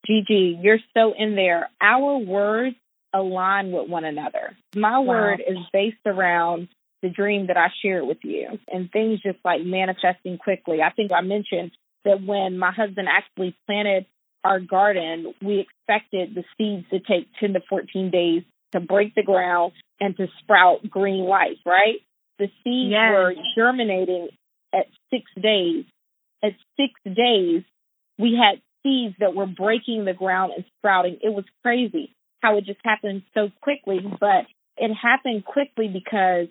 Gigi, you're so in there. Our words align with one another. My wow. word is based around the dream that I shared with you and things just like manifesting quickly. I think I mentioned that when my husband actually planted our garden, we expected the seeds to take 10 to 14 days to break the ground and to sprout green life, right? The seeds yes. were germinating at six days. At six days, we had seeds that were breaking the ground and sprouting. It was crazy how it just happened so quickly, but it happened quickly because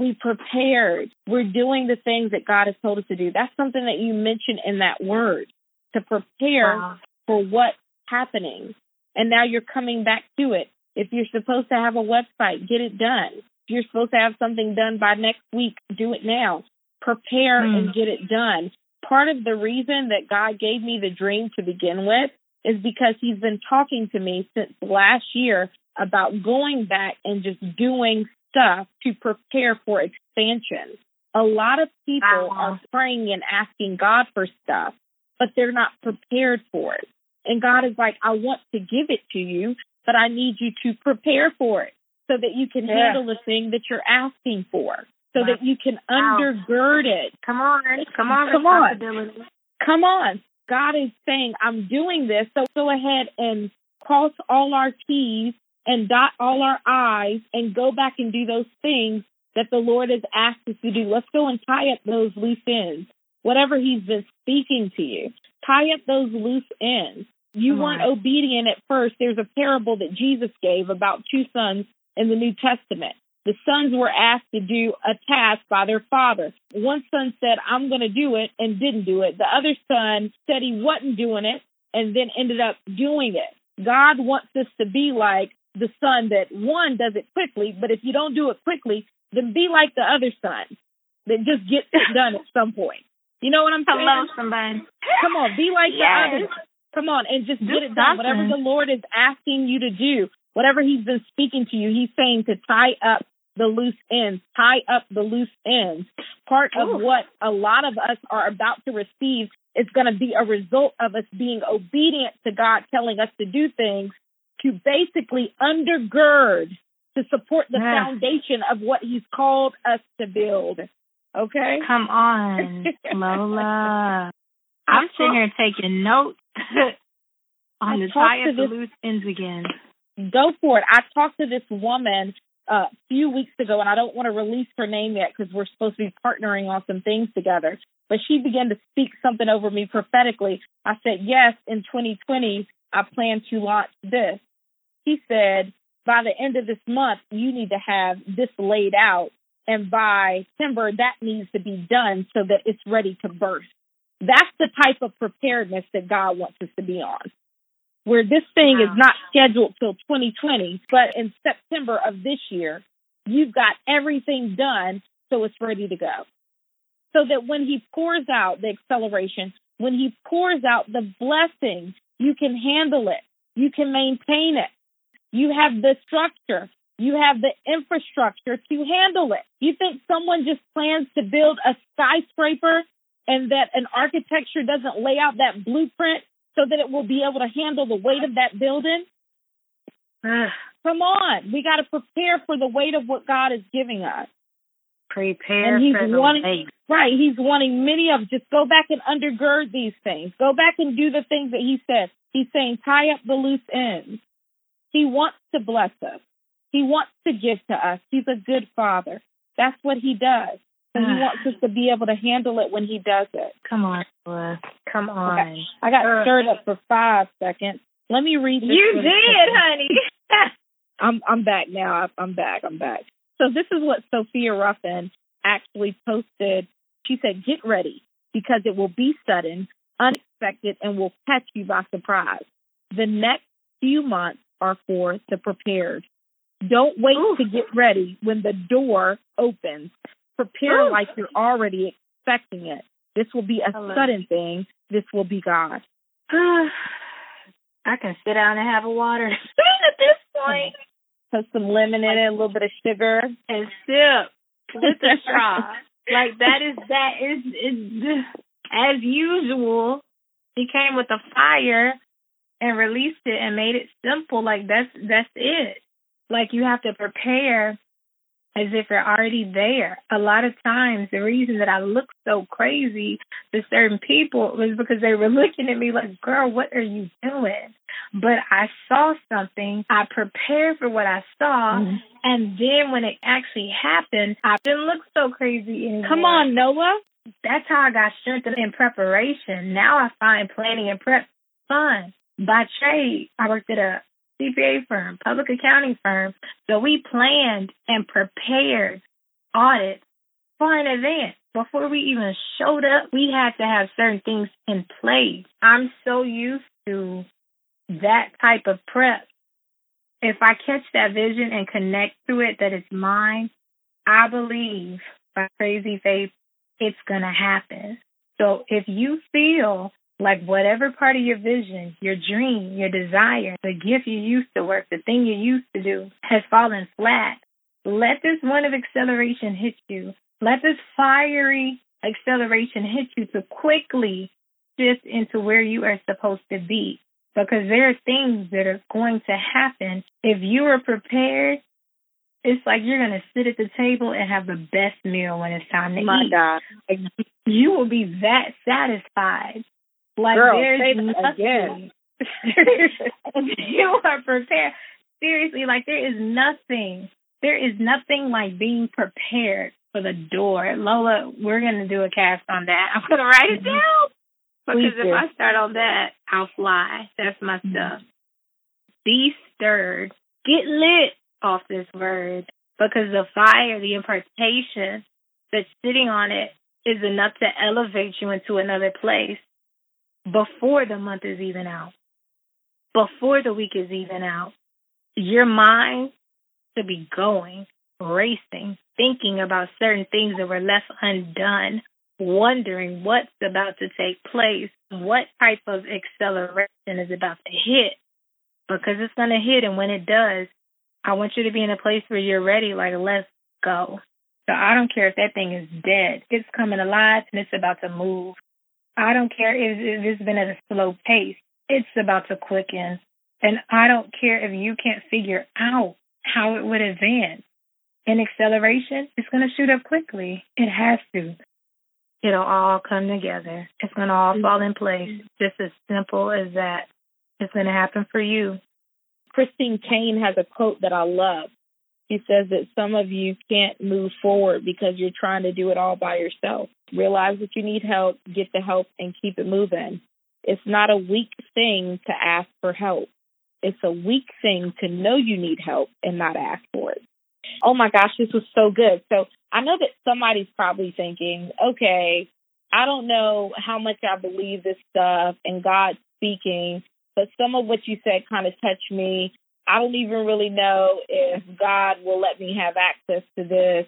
We prepared. We're doing the things that God has told us to do. That's something that you mentioned in that word to prepare wow. for what's happening. And now you're coming back to it. If you're supposed to have a website, get it done. If you're supposed to have something done by next week, do it now. Prepare mm. and get it done. Part of the reason that God gave me the dream to begin with is because He's been talking to me since last year about going back and just doing stuff to prepare for expansion. A lot of people wow. are praying and asking God for stuff, but they're not prepared for it. And God is like, I want to give it to you, but I need you to prepare for it so that you can yeah. handle the thing that you're asking for, so wow. that you can wow. undergird it. Come on, come on, come on, come on. God is saying, I'm doing this, so go ahead and cross all our T's and dot all our I's and go back and do those things that the Lord has asked us to do. Let's go and tie up those loose ends. Whatever He's been speaking to you, tie up those loose ends. You Come weren't on. obedient at first. There's a parable that Jesus gave about two sons in the New Testament. The sons were asked to do a task by their father. One son said, I'm going to do it, and didn't do it. The other son said he wasn't doing it, and then ended up doing it. God wants us to be like the son that one does it quickly, but if you don't do it quickly, then be like the other son that just gets it *laughs* done at some point. You know what I'm saying? Hello, somebody. Come on, be like yes. the other. Come on, and just, just get it done. Whatever the Lord is asking you to do, whatever He's been speaking to you, He's saying to tie up the loose ends, tie up the loose ends. Part of oh. what a lot of us are about to receive is going to be a result of us being obedient to God telling us to do things to basically undergird to support the yeah. foundation of what He's called us to build. Okay? Come on, *laughs* Lola. I'm sitting here taking notes *laughs* on I the tie up the loose ends again. Go for it. I talked to this woman a few weeks ago, and I don't want to release her name yet because we're supposed to be partnering on some things together. But she began to speak something over me prophetically. I said, Yes, in 2020, I plan to launch this. He said, By the end of this month, you need to have this laid out. And by September, that needs to be done so that it's ready to burst. That's the type of preparedness that God wants us to be on where this thing wow. is not scheduled till 2020, but in September of this year, you've got everything done so it's ready to go. So that when he pours out the acceleration, when he pours out the blessing, you can handle it. You can maintain it. You have the structure. You have the infrastructure to handle it. You think someone just plans to build a skyscraper and that an architecture doesn't lay out that blueprint so that it will be able to handle the weight of that building? Ah. Come on. We got to prepare for the weight of what God is giving us. Prepare and he's for the weight. Right. He's wanting many of us. just go back and undergird these things. Go back and do the things that he said. He's saying tie up the loose ends. He wants to bless us. He wants to give to us. He's a good father. That's what he does. He wants us to be able to handle it when he does it. Come on, Come on. Okay. I got uh, stirred up for five seconds. Let me read this. You did, honey. *laughs* I'm I'm back now. I'm back. I'm back. So this is what Sophia Ruffin actually posted. She said, "Get ready because it will be sudden, unexpected, and will catch you by surprise. The next few months are for the prepared. Don't wait Ooh. to get ready when the door opens. Prepare Ooh. like you're already expecting it. This will be a sudden thing. This will be God. *sighs* I can sit down and have a water *laughs* at this point. Put some lemon in it, a little bit of sugar, and sip with a straw. like that is that is is as usual. He came with a fire and released it and made it simple. Like that's that's it. Like you have to prepare as if you're already there. A lot of times, the reason that I look so crazy to certain people was because they were *laughs* looking at me like, girl, what are you doing? But I saw something. I prepared for what I saw. Mm-hmm. And then when it actually happened, I didn't look so crazy anymore. Come on, Noah. That's how I got strengthened in preparation. Now I find planning and prep fun. By trade, I worked at a CPA firm, public accounting firm. So we planned and prepared audits far in advance. Before we even showed up, we had to have certain things in place. I'm so used to that type of prep. If I catch that vision and connect to it that it's mine, I believe by crazy faith, it's going to happen. So if you feel like whatever part of your vision, your dream, your desire, the gift you used to work, the thing you used to do has fallen flat, let this one of acceleration hit you. Let this fiery acceleration hit you to quickly shift into where you are supposed to be. Because there are things that are going to happen. If you are prepared, it's like you're going to sit at the table and have the best meal when it's time to My eat. God. You will be that satisfied. Like Girl, there's nothing. *laughs* you are prepared. Seriously, like there is nothing. There is nothing like being prepared for the door. Lola, we're gonna do a cast on that. *laughs* I'm gonna write it down. Because if. I start on that, I'll fly. That's my stuff. Be stirred. Get lit off this word. Because the fire, the impartation that's sitting on it is enough to elevate you into another place before the month is even out. Before the week is even out. Your mind to be going, racing, thinking about certain things that were left undone, wondering what's about to take place, what type of acceleration is about to hit. Because it's going to hit, and when it does, I want you to be in a place where you're ready, like, let's go. So I don't care if that thing is dead. It's coming alive and it's about to move. I don't care if, if it's been at a slow pace. It's about to quicken. And I don't care if you can't figure out how it would advance. In acceleration, it's going to shoot up quickly. It has to. It'll all come together. It's going to all mm-hmm. fall in place. Just as simple as that. It's going to happen for you. Christine Kane has a quote that I love. She says that some of you can't move forward because you're trying to do it all by yourself. Realize that you need help, get the help, and keep it moving. It's not a weak thing to ask for help. It's a weak thing to know you need help and not ask for it. Oh my gosh, this was so good. So I know that somebody's probably thinking, okay, I don't know how much I believe this stuff and God's speaking, but some of what you said kind of touched me. I don't even really know if God will let me have access to this.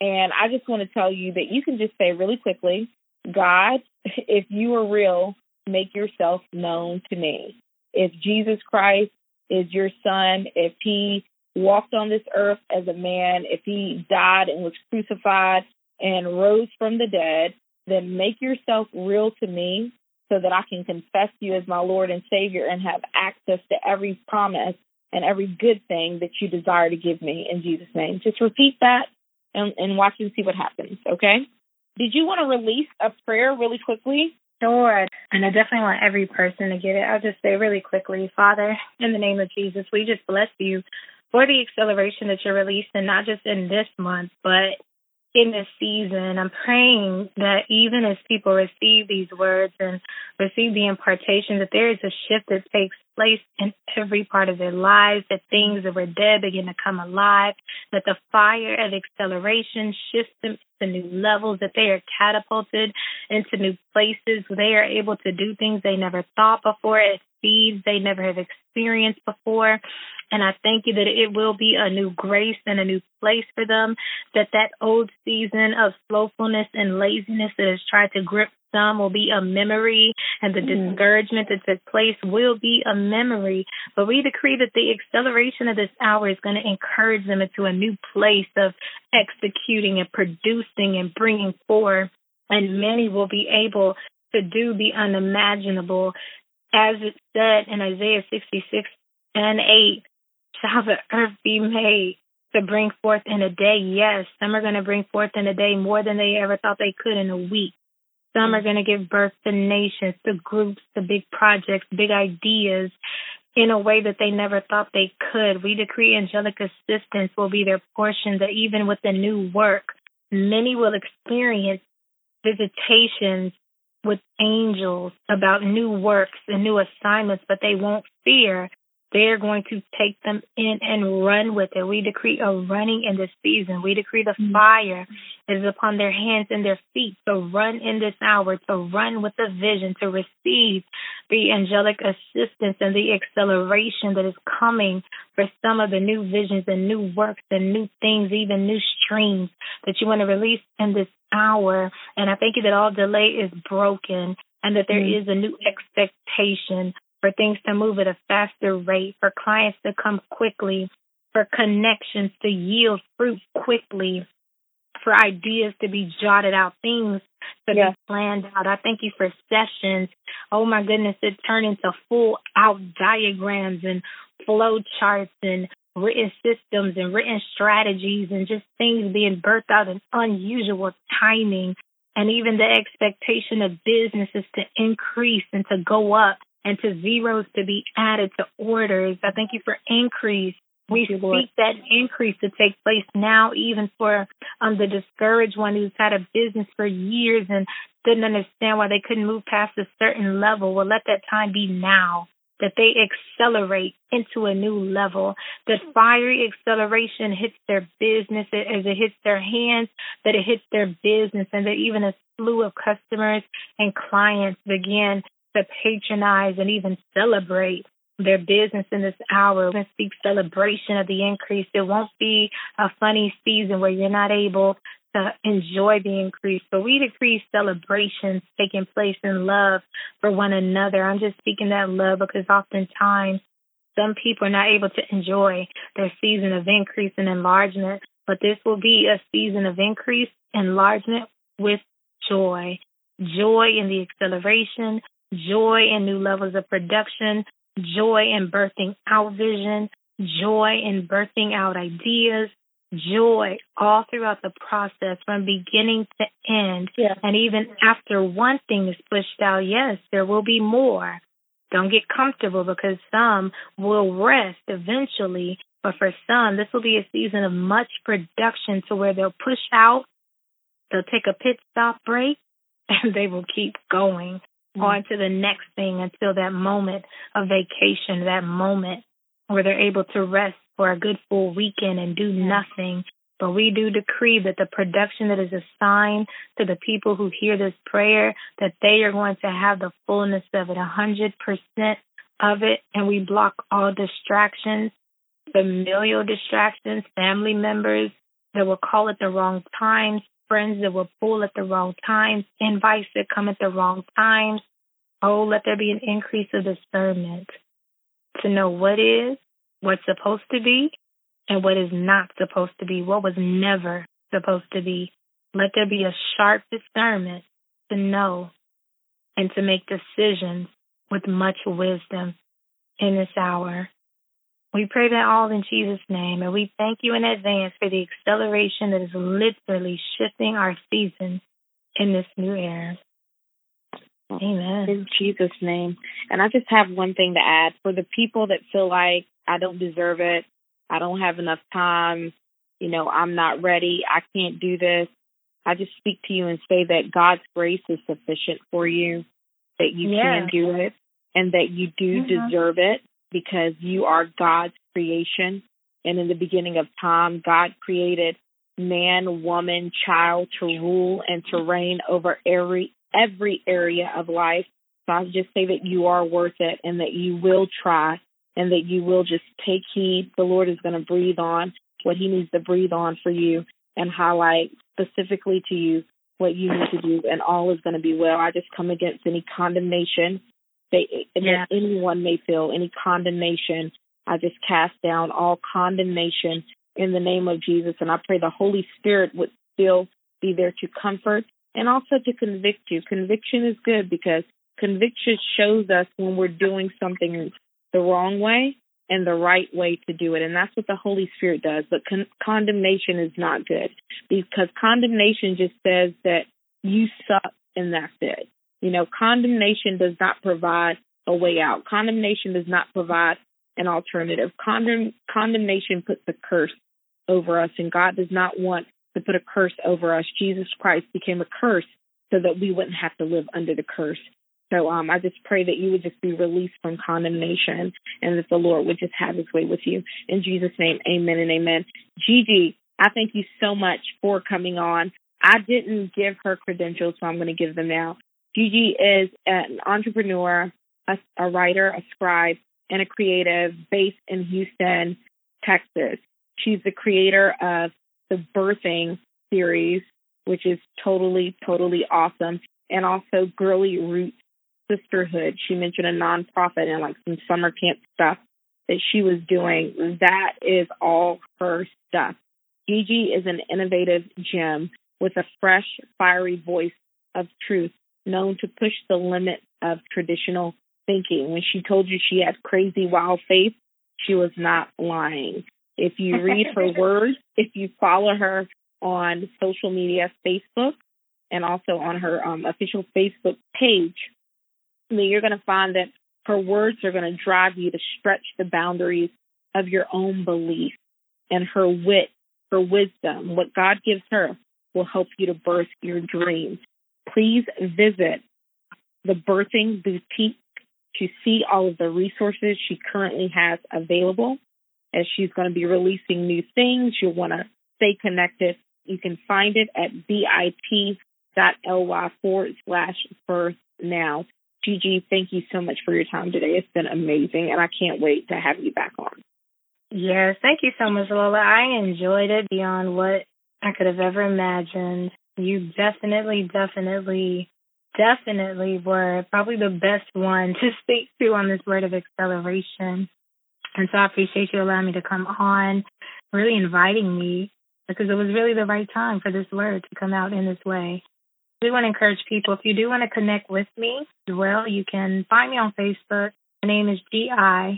And I just want to tell you that you can just say really quickly, God, if you are real, make yourself known to me. If Jesus Christ is your son, if he walked on this earth as a man, if he died and was crucified and rose from the dead, then make yourself real to me so that I can confess you as my Lord and Savior and have access to every promise and every good thing that you desire to give me in Jesus' name. Just repeat that and, and watch and see what happens, okay? Did you want to release a prayer really quickly? Sure. And I definitely want every person to get it. I'll just say really quickly, Father, in the name of Jesus, we just bless you for the acceleration that you're releasing, not just in this month, but in this season. I'm praying that even as people receive these words and receive the impartation, that there is a shift that takes place in every part of their lives, that things that were dead begin to come alive, that the fire of acceleration shifts them to new levels, that they are catapulted into new places, they are able to do things they never thought before at speeds they never have experienced before. And I thank you that it will be a new grace and a new place for them, that that old season of slowfulness and laziness that has tried to grip some will be a memory and the Mm. discouragement that took place will be a memory. But we decree that the acceleration of this hour is going to encourage them into a new place of executing and producing and bringing forth. And many will be able to do the unimaginable. As it said in Isaiah 66 and 8, shall the earth be made to bring forth in a day? Yes, some are going to bring forth in a day more than they ever thought they could in a week. Some mm-hmm. are going to give birth to nations, to groups, to big projects, big ideas in a way that they never thought they could. We decree angelic assistance will be their portion, that even with the new work, many will experience visitations with angels about new works and new assignments, but they won't fear they're going to take them in and run with it. We decree a running in this season. We decree the mm-hmm. fire is upon their hands and their feet to run in this hour, to run with the vision, to receive the angelic assistance and the acceleration that is coming for some of the new visions and new works and new things, even new streams that you want to release in this hour. And I thank you that all delay is broken and that there mm-hmm. is a new expectation for things to move at a faster rate, for clients to come quickly, for connections to yield fruit quickly, for ideas to be jotted out, things to yeah. be planned out. I thank you for sessions. Oh my goodness, it turned into full out diagrams and flow charts and written systems and written strategies and just things being birthed out in unusual timing and even the expectation of businesses to increase and to go up and to zeros to be added to orders. I thank you for increase. We you, speak that increase to take place now, even for um, the discouraged one who's had a business for years and didn't understand why they couldn't move past a certain level. Well, let that time be now that they accelerate into a new level, that fiery acceleration hits their business as it hits their hands, that it hits their business, and that even a slew of customers and clients begin to patronize and even celebrate their business in this hour and speak celebration of the increase. It won't be a funny season where you're not able to enjoy the increase, but we decree celebrations taking place in love for one another. I'm just speaking that love because oftentimes some people are not able to enjoy their season of increase and enlargement, but this will be a season of increase, enlargement with joy. Joy in the acceleration, joy in new levels of production, joy in birthing out vision, joy in birthing out ideas, joy all throughout the process from beginning to end. Yeah. And even after one thing is pushed out, yes, there will be more. Don't get comfortable because some will rest eventually. But for some, this will be a season of much production to where they'll push out, they'll take a pit stop break, *laughs* and they will keep going mm-hmm. on to the next thing until that moment of vacation, that moment where they're able to rest for a good full weekend and do nothing. But we do decree that the production that is assigned to the people who hear this prayer, that they are going to have the fullness of it, a hundred percent of it. And we block all distractions, familial distractions, family members that will call at the wrong times, friends that will pull at the wrong times, invites that come at the wrong times. Oh, let there be an increase of discernment to know what is, what's supposed to be, and what is not supposed to be, what was never supposed to be. Let there be a sharp discernment to know and to make decisions with much wisdom in this hour. We pray that all in Jesus' name, and we thank you in advance for the acceleration that is literally shifting our season in this new era. Amen. In Jesus' name. And I just have one thing to add for the people that feel like I don't deserve it, I don't have enough time, you know, I'm not ready, I can't do this. I just speak to you and say that God's grace is sufficient for you, that you yeah. can do it, and that you do mm-hmm. deserve it because you are God's creation. And in the beginning of time, God created man, woman, child to rule and to reign over every every area of life. So I just say that you are worth it and that you will try and that you will just take heed. The Lord is going to breathe on what He needs to breathe on for you and highlight specifically to you what you need to do, and all is going to be well. I just come against any condemnation that, yeah. that anyone may feel, any condemnation. I just cast down all condemnation in the name of Jesus, and I pray the Holy Spirit would still be there to comfort and also to convict you. Conviction is good because conviction shows us when we're doing something the wrong way and the right way to do it. And that's what the Holy Spirit does. But con- condemnation is not good because condemnation just says that you suck and that's it. You know, condemnation does not provide a way out. Condemnation does not provide an alternative. Condemn- condemnation puts a curse over us, and God does not want to put a curse over us. Jesus Christ became a curse so that we wouldn't have to live under the curse. So um, I just pray that you would just be released from condemnation and that the Lord would just have his way with you. In Jesus' name, amen and amen. Gigi, I thank you so much for coming on. I didn't give her credentials, so I'm going to give them now. Gigi is an entrepreneur, a, a writer, a scribe, and a creative based in Houston, Texas. She's the creator of the Birthing series, which is totally, totally awesome, and also Girly Roots Sisterhood. She mentioned a nonprofit and like some summer camp stuff that she was doing. That is all her stuff. Gigi is an innovative gem with a fresh, fiery voice of truth, known to push the limits of traditional thinking. When she told you she had crazy, wild faith, she was not lying. If you *laughs* read her words, if you follow her on social media, Facebook, and also on her um, official Facebook page, then you're going to find that her words are going to drive you to stretch the boundaries of your own belief and her wit, her wisdom, what God gives her will help you to birth your dreams. Please visit the Birthing Boutique to see all of the resources she currently has available. As she's going to be releasing new things, you'll want to stay connected. You can find it at bit.ly forward slash birth now. Gigi, thank you so much for your time today. It's been amazing, and I can't wait to have you back on. Yes, thank you so much, Lola. I enjoyed it beyond what I could have ever imagined. You definitely, definitely, definitely were probably the best one *laughs* to speak to on this word of acceleration. And so I appreciate you allowing me to come on, really inviting me because it was really the right time for this word to come out in this way. I do want to encourage people, if you do want to connect with me as well, you can find me on Facebook. My name is G-I-N-I-K-A.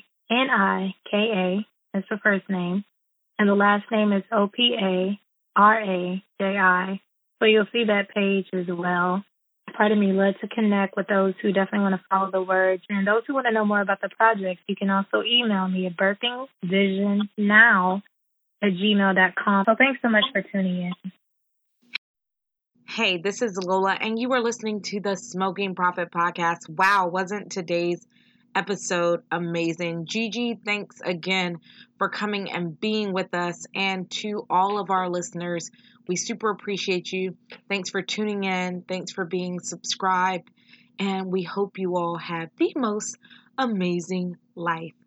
That's the first name. And the last name is O-P-A-R-A-J-I. So you'll see that page as well. Part of me led to connect with those who definitely want to follow the words. And those who want to know more about the project, you can also email me at birthingvisionnow at gmail.com. So thanks so much for tuning in. Hey, this is Lola, and you are listening to the Smoking Prophet podcast. Wow, wasn't today's episode amazing? Gigi, thanks again for coming and being with us. And to all of our listeners, we super appreciate you. Thanks for tuning in. Thanks for being subscribed. And we hope you all have the most amazing life.